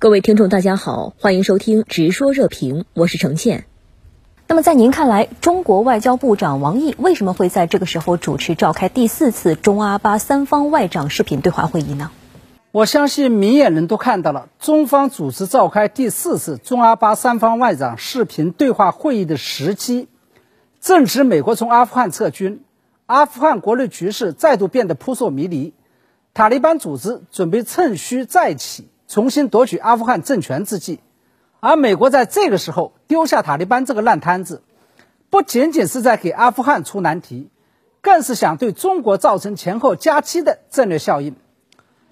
各位听众，大家好，欢迎收听《直说热评》，我是程倩。那么，在您看来，中国外交部长王毅为什么会在这个时候主持召开第四次中阿巴三方外长视频对话会议呢？我相信明眼人都看到了，中方主持召开第四次中阿巴三方外长视频对话会议的时机，正值美国从阿富汗撤军，阿富汗国内局势再度变得扑朔迷离，塔利班组织准备趁虚再起。重新夺取阿富汗政权之际，而美国在这个时候丢下塔利班这个烂摊子，不仅仅是在给阿富汗出难题，更是想对中国造成前后夹击的战略效应。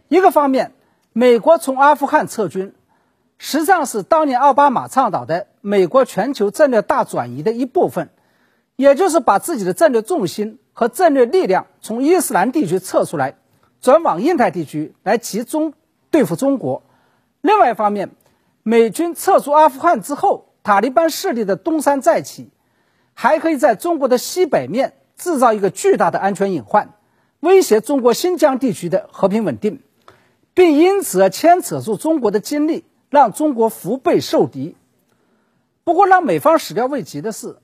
一个方面，美国从阿富汗撤军，实际上是当年奥巴马倡导的美国全球战略大转移的一部分，也就是把自己的战略重心和战略力量从伊斯兰地区撤出来，转往印太地区来集中对付中国。另外一方面，美军撤出阿富汗之后，塔利班势力的东山再起，还可以在中国的西北面制造一个巨大的安全隐患，威胁中国新疆地区的和平稳定，并因此而牵扯住中国的精力，让中国腹背受敌。不过，让美方始料未及的是，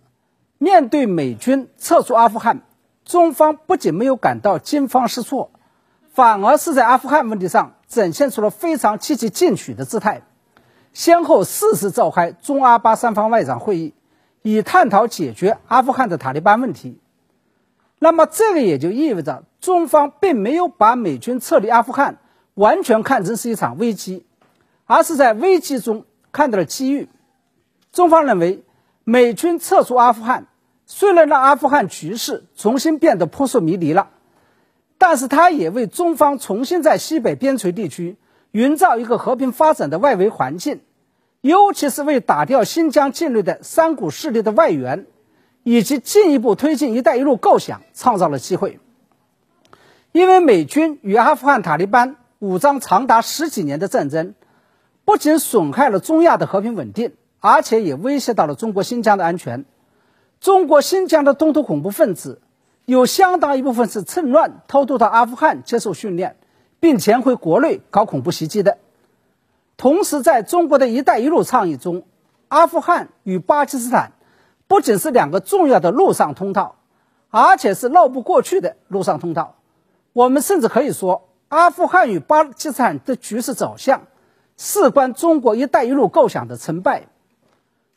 面对美军撤出阿富汗，中方不仅没有感到惊慌失措，反而是在阿富汗问题上。展现出了非常积极进取的姿态，先后四次召开中阿巴三方外长会议，以探讨解决阿富汗的塔利班问题。那么，这个也就意味着中方并没有把美军撤离阿富汗完全看成是一场危机，而是在危机中看到了机遇。中方认为，美军撤出阿富汗，虽然让阿富汗局势重新变得扑朔迷离了。但是，他也为中方重新在西北边陲地区营造一个和平发展的外围环境，尤其是为打掉新疆境内的三股势力的外援，以及进一步推进“一带一路”构想创造了机会。因为美军与阿富汗塔利班武装长达十几年的战争，不仅损害了中亚的和平稳定，而且也威胁到了中国新疆的安全。中国新疆的东突恐怖分子。有相当一部分是趁乱偷渡到阿富汗接受训练，并潜回国内搞恐怖袭击的。同时，在中国的一带一路倡议中，阿富汗与巴基斯坦不仅是两个重要的陆上通道，而且是绕不过去的陆上通道。我们甚至可以说，阿富汗与巴基斯坦的局势走向，事关中国“一带一路”构想的成败。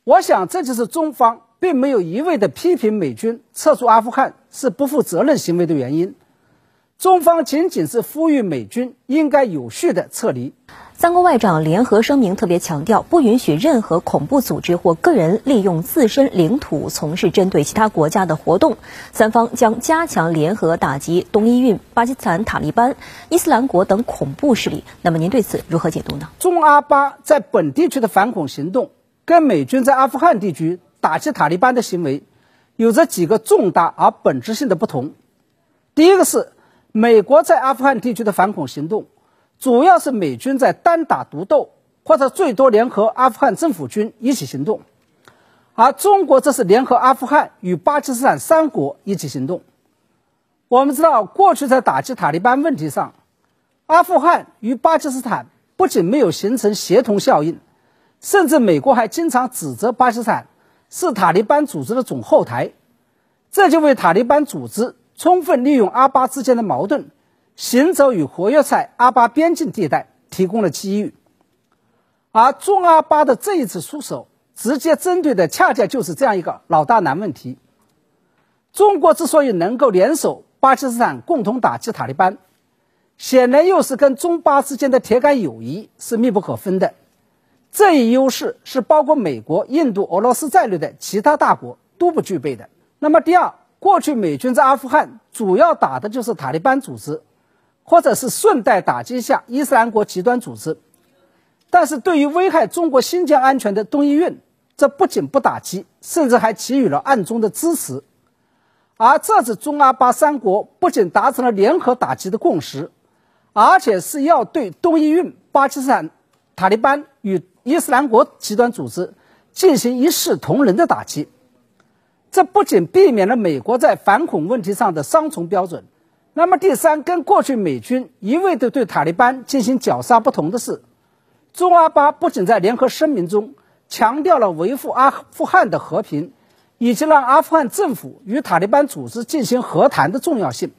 我想，这就是中方。并没有一味的批评美军撤出阿富汗是不负责任行为的原因，中方仅仅是呼吁美军应该有序的撤离。三国外长联合声明特别强调，不允许任何恐怖组织或个人利用自身领土从事针对其他国家的活动。三方将加强联合打击东伊运、巴基斯坦塔利班、伊斯兰国等恐怖势力。那么您对此如何解读呢？中阿巴在本地区的反恐行动，跟美军在阿富汗地区。打击塔利班的行为有着几个重大而本质性的不同。第一个是，美国在阿富汗地区的反恐行动，主要是美军在单打独斗，或者最多联合阿富汗政府军一起行动；而中国则是联合阿富汗与巴基斯坦三国一起行动。我们知道，过去在打击塔利班问题上，阿富汗与巴基斯坦不仅没有形成协同效应，甚至美国还经常指责巴基斯坦。是塔利班组织的总后台，这就为塔利班组织充分利用阿巴之间的矛盾，行走与活跃在阿巴边境地带提供了机遇。而中阿巴的这一次出手，直接针对的恰恰就是这样一个老大难问题。中国之所以能够联手巴基斯坦共同打击塔利班，显然又是跟中巴之间的铁杆友谊是密不可分的。这一优势是包括美国、印度、俄罗斯在内的其他大国都不具备的。那么，第二，过去美军在阿富汗主要打的就是塔利班组织，或者是顺带打击一下伊斯兰国极端组织。但是对于危害中国新疆安全的东伊运，这不仅不打击，甚至还给予了暗中的支持。而这次中阿巴三国不仅达成了联合打击的共识，而且是要对东伊运、巴基斯坦塔利班与伊斯兰国极端组织进行一视同仁的打击，这不仅避免了美国在反恐问题上的双重标准。那么，第三，跟过去美军一味的对塔利班进行绞杀不同的是，中阿巴不仅在联合声明中强调了维护阿富汗的和平，以及让阿富汗政府与塔利班组织进行和谈的重要性，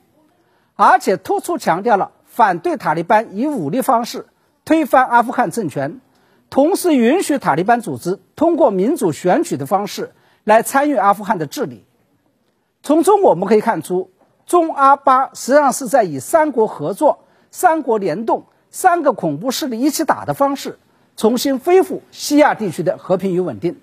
而且突出强调了反对塔利班以武力方式推翻阿富汗政权，同时允许塔利班组织通过民主选举的方式来参与阿富汗的治理。从中我们可以看出，中阿巴实际上是在以三国合作、三国联动、三个恐怖势力一起打的方式，重新恢复西亚地区的和平与稳定。